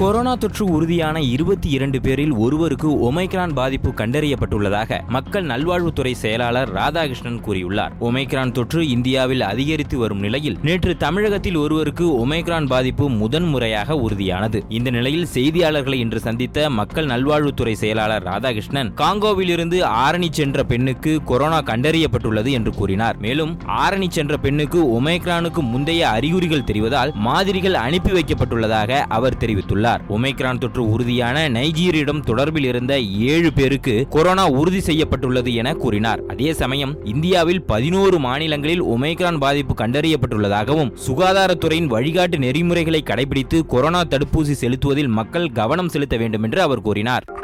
Corona தொற்று உறுதியான இருபத்தி இரண்டு பேரில் ஒருவருக்கு ஒமைக்ரான் பாதிப்பு கண்டறியப்பட்டுள்ளதாக மக்கள் நல்வாழ்வுத்துறை செயலாளர் ராதாகிருஷ்ணன் கூறியுள்ளார். ஒமைக்ரான் தொற்று இந்தியாவில் அதிகரித்து வரும் நிலையில் நேற்று தமிழகத்தில் ஒருவருக்கு ஒமைக்ரான் பாதிப்பு முதன்முறையாக உறுதியானது. இந்த நிலையில் செய்தியாளர்களை இன்று சந்தித்த மக்கள் நல்வாழ்வுத்துறை செயலாளர் ராதாகிருஷ்ணன் காங்கோவிலிருந்து ஆரணி சென்ற பெண்ணுக்கு கொரோனா கண்டறியப்பட்டுள்ளது என்று கூறினார். மேலும் ஆரணி சென்ற பெண்ணுக்கு ஒமைக்ரானுக்கு முந்தைய அறிகுறிகள் தெரிவதால் மாதிரிகள் அனுப்பி வைக்கப்பட்டுள்ளதாக அவர் தெரிவித்துள்ளார். ஒமைக்ரான் தொற்று உறுதியான நைஜீரியிடம் தொடர்பில் இருந்த ஏழு பேருக்கு கொரோனா உறுதி செய்யப்பட்டுள்ளது என கூறினார். அதே சமயம் இந்தியாவில் பதினோரு மாநிலங்களில் ஒமைக்ரான் பாதிப்பு கண்டறியப்பட்டுள்ளதாகவும் சுகாதாரத்துறையின் வழிகாட்டு நெறிமுறைகளை கடைபிடித்து கொரோனா தடுப்பூசி செலுத்துவதில் மக்கள் கவனம் செலுத்த வேண்டும் என்று அவர் கூறினார்.